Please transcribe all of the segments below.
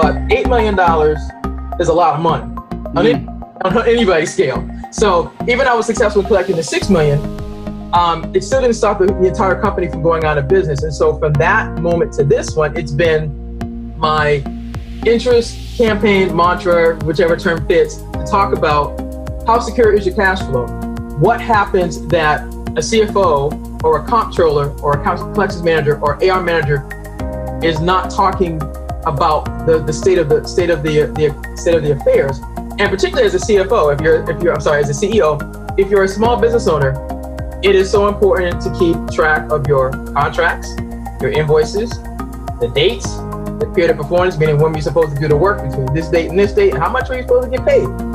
but $8 million is a lot of money on, any, on anybody's scale. So even I was successful in collecting the 6 million, um, it still didn't stop the, the entire company from going out of business. And so from that moment to this one, it's been my interest, campaign, mantra, whichever term fits, to talk about how secure is your cash flow? What happens that a CFO or a comptroller or a collections manager or AR manager is not talking about the, the state of the state of the, the state of the affairs, and particularly as a CFO, if you're if you're I'm sorry, as a CEO, if you're a small business owner, it is so important to keep track of your contracts, your invoices, the dates, the period of performance, meaning when you're supposed to do the work between this date and this date, and how much are you supposed to get paid.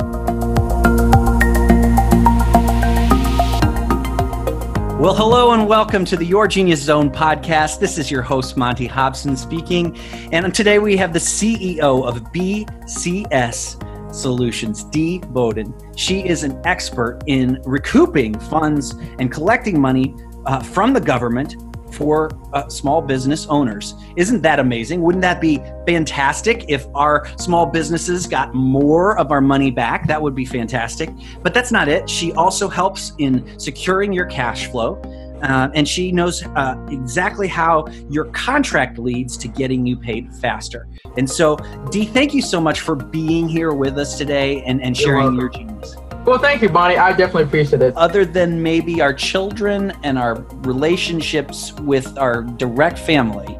Well, hello and welcome to the Your Genius Zone podcast. This is your host, Monty Hobson, speaking. And today we have the CEO of BCS Solutions, Dee Bowden. She is an expert in recouping funds and collecting money uh, from the government for uh, small business owners. Isn't that amazing? Wouldn't that be fantastic if our small businesses got more of our money back? That would be fantastic. But that's not it. She also helps in securing your cash flow. Uh, and she knows uh, exactly how your contract leads to getting you paid faster. And so, Dee, thank you so much for being here with us today and, and sharing your genius. Well, thank you, Monty. I definitely appreciate it. Other than maybe our children and our relationships with our direct family,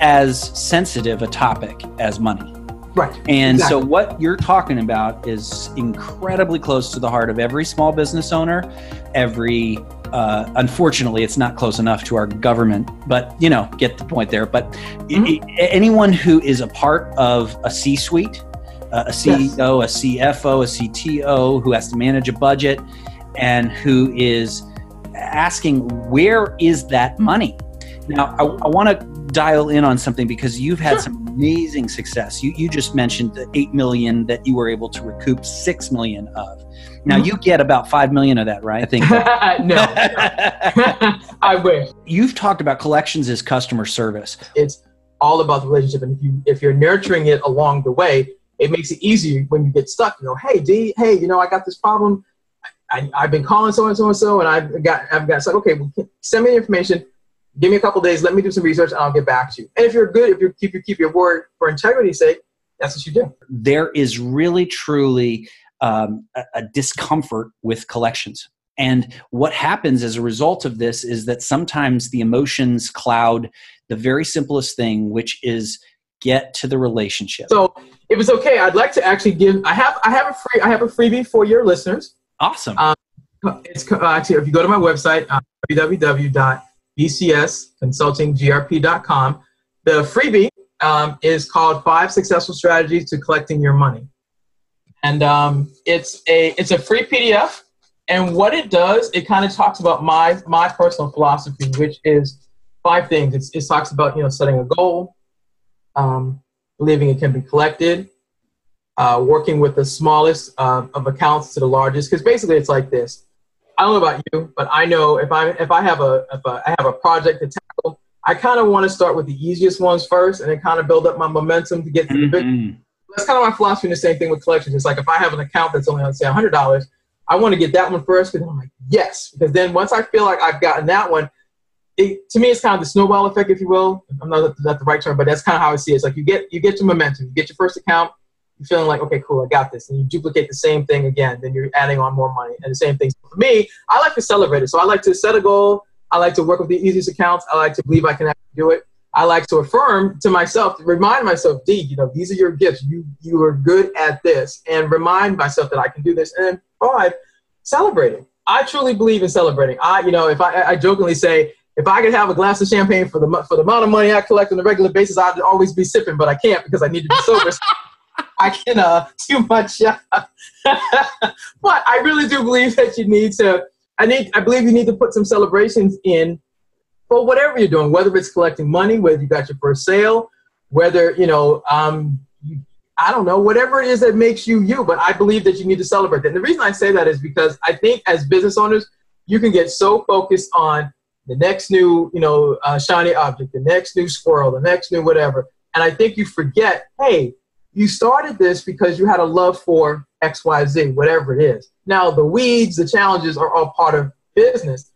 as sensitive a topic as money. Right. And exactly. so, what you're talking about is incredibly close to the heart of every small business owner, every uh, unfortunately, it's not close enough to our government, but you know, get the point there. But mm-hmm. anyone who is a part of a C suite a CEO, yes. a CFO, a CTO who has to manage a budget and who is asking, where is that money? Now, I, I want to dial in on something because you've had sure. some amazing success. You, you just mentioned the 8 million that you were able to recoup 6 million of. Now mm-hmm. you get about 5 million of that, right? I think. no. I wish. You've talked about collections as customer service. It's all about the relationship and if you if you're nurturing it along the way, it makes it easier when you get stuck. You know, hey Dee, hey, you know, I got this problem. I, have been calling so and so and so, and I've got I've got stuck. Okay, well, send me the information. Give me a couple days. Let me do some research, and I'll get back to you. And if you're good, if you keep you keep your word for integrity's sake, that's what you do. There is really truly um, a, a discomfort with collections. And what happens as a result of this is that sometimes the emotions cloud the very simplest thing, which is get to the relationship. So if it's okay, I'd like to actually give. I have I have a free I have a freebie for your listeners. Awesome. Um, it's uh, actually if you go to my website uh, www.bcsconsultinggrp.com, the freebie um, is called Five Successful Strategies to Collecting Your Money, and um, it's a it's a free PDF. And what it does, it kind of talks about my my personal philosophy, which is five things. It's, it talks about you know setting a goal, um, believing it can be collected, uh, working with the smallest uh, of accounts to the largest. Because basically, it's like this. I don't know about you, but I know if I if I have a if I have a project to tackle, I kind of want to start with the easiest ones first, and then kind of build up my momentum to get to mm-hmm. the big. That's kind of my philosophy. And the same thing with collections. It's like if I have an account that's only, let's say, hundred dollars, I want to get that one first because I'm like, yes, because then once I feel like I've gotten that one, it, to me, it's kind of the snowball effect, if you will. I'm not that's the right term, but that's kind of how I see it. It's like you get you get your momentum, you get your first account, you're feeling like, okay, cool, I got this, and you duplicate the same thing again. Then you're adding on more money, and the same thing. For me, I like to celebrate it, so I like to set a goal. I like to work with the easiest accounts. I like to believe I can actually do it. I like to affirm to myself, to remind myself, Dee, you know, these are your gifts. You you are good at this, and remind myself that I can do this. And five, celebrating. I truly believe in celebrating. I, you know, if I, I jokingly say, if I could have a glass of champagne for the for the amount of money I collect on a regular basis, I'd always be sipping, but I can't because I need to be sober. I can uh, too much. but I really do believe that you need to. I need. I believe you need to put some celebrations in for whatever you're doing, whether it's collecting money, whether you got your first sale, whether you know. Um, I don't know, whatever it is that makes you you, but I believe that you need to celebrate that. And the reason I say that is because I think as business owners, you can get so focused on the next new, you know, uh, shiny object, the next new squirrel, the next new whatever. And I think you forget, hey, you started this because you had a love for XYZ, whatever it is. Now, the weeds, the challenges are all part of business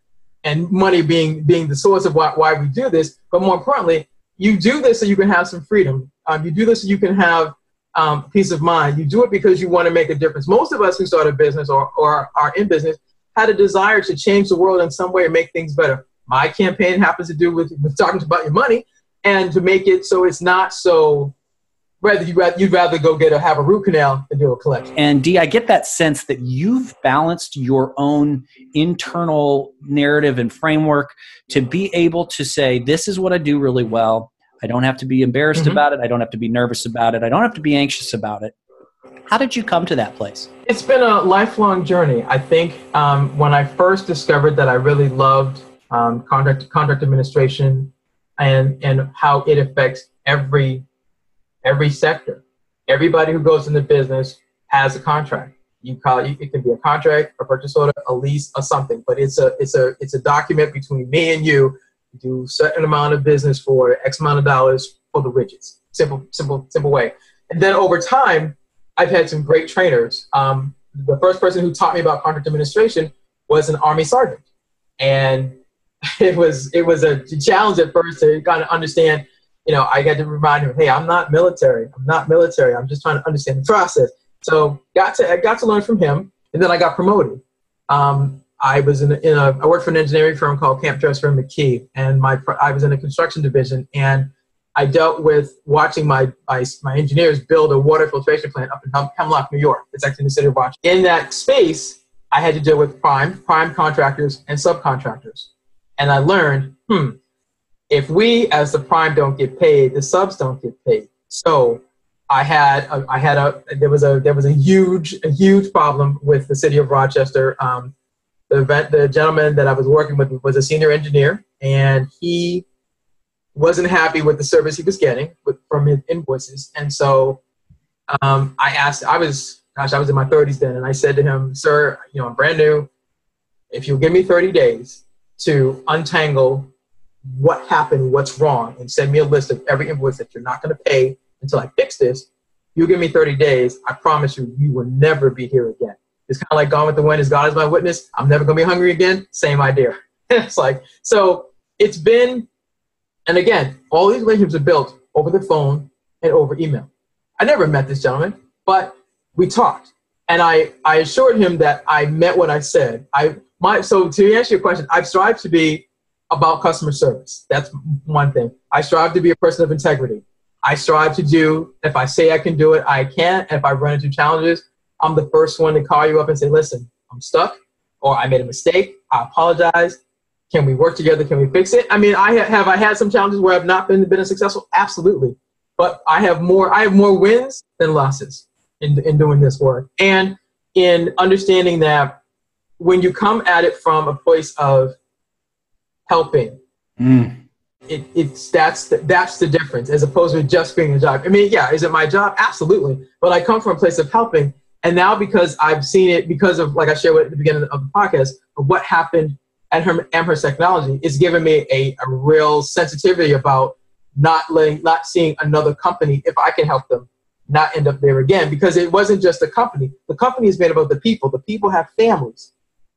and money being, being the source of why, why we do this. But more importantly, you do this so you can have some freedom. Um, you do this so you can have um, peace of mind. You do it because you want to make a difference. Most of us who start a business or, or are in business had a desire to change the world in some way and make things better. My campaign happens to do with, with talking about your money and to make it so it's not so rather you rather you'd rather go get a have a root canal than do a collection. And Dee, I get that sense that you've balanced your own internal narrative and framework to be able to say, this is what I do really well. I don't have to be embarrassed mm-hmm. about it. I don't have to be nervous about it. I don't have to be anxious about it. How did you come to that place? It's been a lifelong journey. I think um, when I first discovered that I really loved um, contract contract administration and and how it affects every every sector. Everybody who goes into business has a contract. You call it, it can be a contract, a purchase order, a lease, or something. But it's a it's a it's a document between me and you. Do certain amount of business for X amount of dollars for the widgets. Simple, simple, simple way. And then over time, I've had some great trainers. Um, the first person who taught me about contract administration was an Army sergeant, and it was it was a challenge at first to kind of understand you know, I got to remind him, hey, I'm not military. I'm not military. I'm just trying to understand the process. So got to I got to learn from him, and then I got promoted. Um, I was in a, in a I worked for an engineering firm called Camp Dresser and McKee, and my I was in a construction division, and I dealt with watching my, my my engineers build a water filtration plant up in Hemlock, New York. It's actually in the city of Rochester. In that space, I had to deal with prime prime contractors and subcontractors, and I learned, hmm, if we as the prime don't get paid, the subs don't get paid. So I had a, I had a there was a there was a huge a huge problem with the city of Rochester. Um, the event, the gentleman that I was working with was a senior engineer, and he wasn't happy with the service he was getting with, from his invoices. And so um, I asked, I was gosh, I was in my 30s then, and I said to him, "Sir, you know, I'm brand new. If you'll give me 30 days to untangle what happened, what's wrong, and send me a list of every invoice that you're not going to pay until I fix this. You give me 30 days, I promise you, you will never be here again. It's kind of like Gone with the Wind is God is my witness. I'm never going to be hungry again. Same idea. it's like, so it's been, and again, all these relationships are built over the phone and over email. I never met this gentleman, but we talked. And I, I assured him that I meant what I said. I my so to answer your question, I've strived to be about customer service. That's one thing. I strive to be a person of integrity. I strive to do, if I say I can do it, I can. And if I run into challenges, I'm the first one to call you up and say, listen, I'm stuck or I made a mistake. I apologize. Can we work together? Can we fix it? I mean, I have, have I had some challenges where I've not been, been successful? Absolutely. But I have more, I have more wins than losses in, in doing this work. And in understanding that when you come at it from a place of helping. Mm. It, it's that's the, that's the difference as opposed to just being a job. I mean, yeah, is it my job? Absolutely. But I come from a place of helping, and now because I've seen it because of like I shared at the beginning of the podcast of what happened at her Amherst Technology, it's given me a, a real sensitivity about not letting not seeing another company if I can help them not end up there again because it wasn't just a company. The company is made up of the people. The people have families,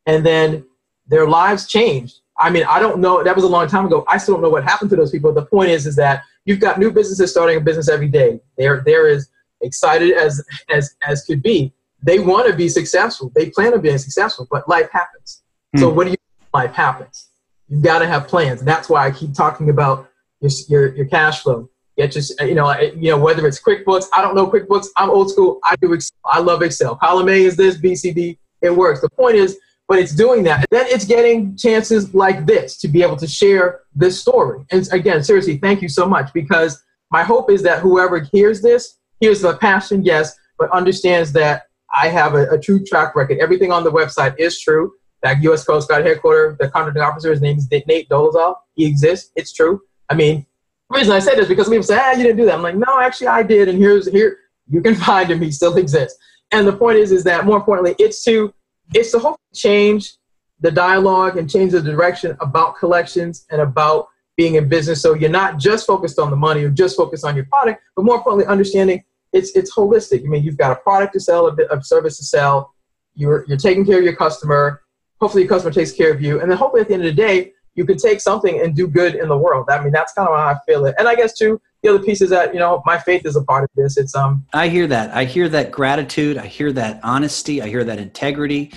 and then their lives changed I mean, I don't know. That was a long time ago. I still don't know what happened to those people. The point is, is that you've got new businesses starting a business every day. They're they're as excited as as as could be. They want to be successful. They plan on being successful, but life happens. Hmm. So what do you? Life happens. You've got to have plans, and that's why I keep talking about your your, your cash flow. Get just you know you know whether it's QuickBooks. I don't know QuickBooks. I'm old school. I do. Excel. I love Excel. Column A is this. BCD. It works. The point is but it's doing that. Then it's getting chances like this to be able to share this story. And again, seriously, thank you so much because my hope is that whoever hears this hears the passion, yes, but understands that I have a, a true track record. Everything on the website is true. That U.S. Coast Guard headquarters, the contracting officer, his name is Nate Dolezal. He exists. It's true. I mean, the reason I say this because people say, ah, you didn't do that. I'm like, no, actually I did. And here's, here, you can find him. He still exists. And the point is, is that more importantly, it's to it's to hopefully change the dialogue and change the direction about collections and about being in business. So you're not just focused on the money or just focused on your product, but more importantly, understanding it's it's holistic. I mean, you've got a product to sell, a bit of service to sell. You're you're taking care of your customer. Hopefully, your customer takes care of you, and then hopefully at the end of the day, you can take something and do good in the world. I mean, that's kind of how I feel it. And I guess too, the other piece is that you know my faith is a part of this. It's um. I hear that. I hear that gratitude. I hear that honesty. I hear that integrity,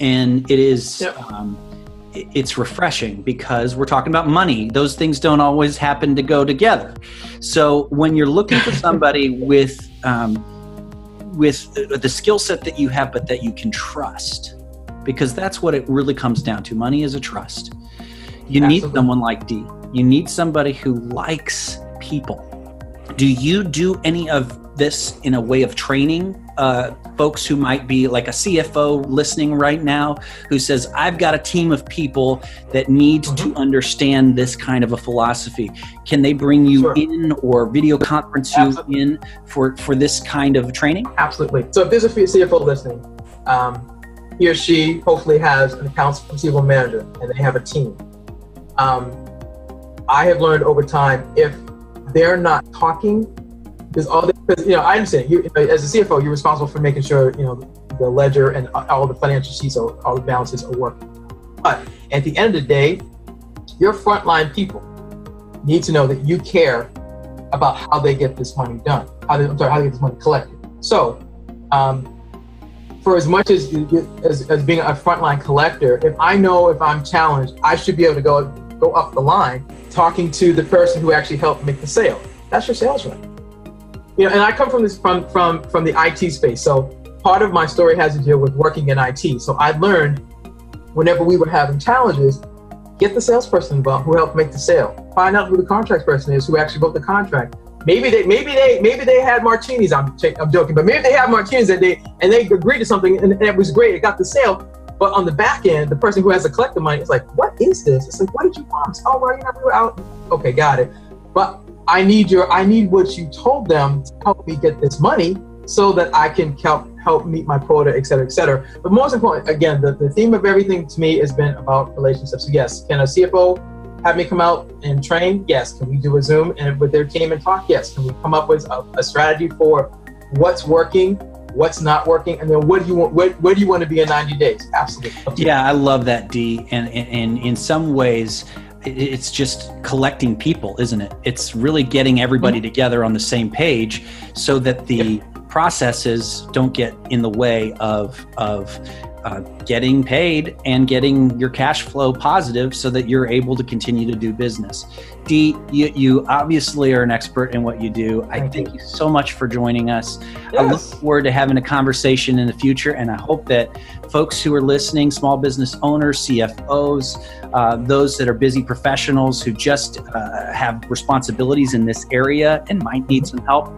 and it is. Yep. Um, it's refreshing because we're talking about money. Those things don't always happen to go together. So when you're looking for somebody with um, with the skill set that you have, but that you can trust, because that's what it really comes down to. Money is a trust. You Absolutely. need someone like Dee. You need somebody who likes people. Do you do any of this in a way of training uh, folks who might be like a CFO listening right now who says, I've got a team of people that need mm-hmm. to understand this kind of a philosophy? Can they bring you sure. in or video conference you Absolutely. in for, for this kind of training? Absolutely. So if there's a CFO listening, um, he or she hopefully has an accounts receivable manager and they have a team. Um, I have learned over time if they're not talking because all because you know I understand you as a CFO you're responsible for making sure you know the ledger and all the financial sheets or all the balances are working. But at the end of the day, your frontline people need to know that you care about how they get this money done. How they, I'm sorry, how they get this money collected. So, um, for as much as, as as being a frontline collector, if I know if I'm challenged, I should be able to go go up the line talking to the person who actually helped make the sale. That's your sales rep you know, and I come from this from from from the IT space. So part of my story has to deal with working in IT. So I learned whenever we were having challenges, get the salesperson involved who helped make the sale. Find out who the contract person is who actually wrote the contract. Maybe they maybe they maybe they had martinis. I'm I'm joking, but maybe they had martinis that they and they agreed to something and, and it was great. It got the sale. But on the back end, the person who has to collect the money is like, "What is this?" It's like, "What did you promise?" Oh, well, you know, we were out. Okay, got it. But I need your I need what you told them to help me get this money so that I can help help meet my quota, et cetera, et cetera. But most important, again, the, the theme of everything to me has been about relationships. So yes, can a CFO have me come out and train? Yes. Can we do a Zoom and with their team and talk? Yes. Can we come up with a, a strategy for what's working, what's not working, and then what do you want? Where, where do you want to be in 90 days? Absolutely. Yeah, I love that, Dee. And, and, and in some ways, it's just collecting people, isn't it? It's really getting everybody mm-hmm. together on the same page so that the yep. processes don't get in the way of of uh, getting paid and getting your cash flow positive so that you're able to continue to do business. Dee, you, you obviously are an expert in what you do. I thank, thank you. you. so much for joining us. Yes. I look forward to having a conversation in the future, and I hope that folks who are listening, small business owners, CFOs, uh, those that are busy professionals who just uh, have responsibilities in this area and might need some help,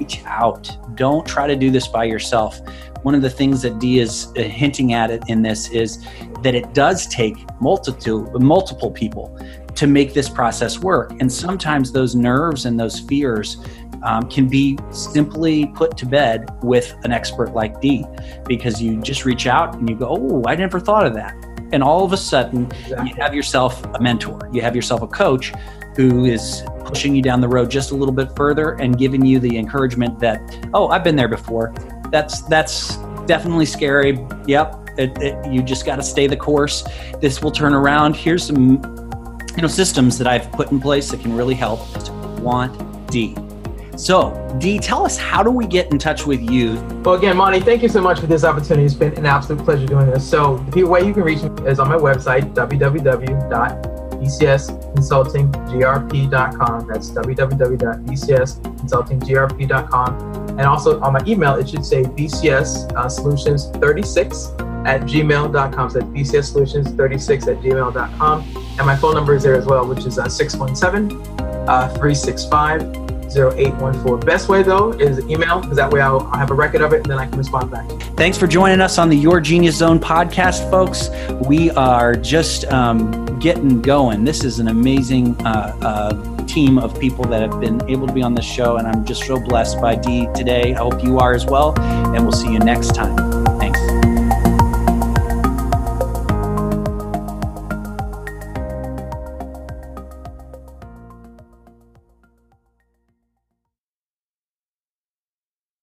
reach out. Don't try to do this by yourself one of the things that Dee is uh, hinting at it in this is that it does take multitude, multiple people to make this process work. And sometimes those nerves and those fears um, can be simply put to bed with an expert like Dee because you just reach out and you go, Oh, I never thought of that. And all of a sudden, exactly. you have yourself a mentor, you have yourself a coach who is pushing you down the road just a little bit further and giving you the encouragement that, Oh, I've been there before that's that's definitely scary. Yep, it, it, you just got to stay the course. This will turn around. Here's some you know systems that I've put in place that can really help. Want Dee. So, Dee, tell us how do we get in touch with you? Well, again, Monty, thank you so much for this opportunity. It's been an absolute pleasure doing this. So, the way you can reach me is on my website, www.bcsconsultinggrp.com. That's www.bcsconsultinggrp.com. And also on my email, it should say BCS uh, Solutions 36 at gmail.com. So that's BCS Solutions 36 at gmail.com. And my phone number is there as well, which is uh, 617 uh, 365 0814. Best way though is email because that way I'll, I'll, have a record of it and then I can respond back. Thanks for joining us on the Your Genius Zone podcast, folks. We are just um, getting going. This is an amazing uh, uh, team of people that have been able to be on this show, and I'm just so blessed by D today. I hope you are as well, and we'll see you next time. Thanks.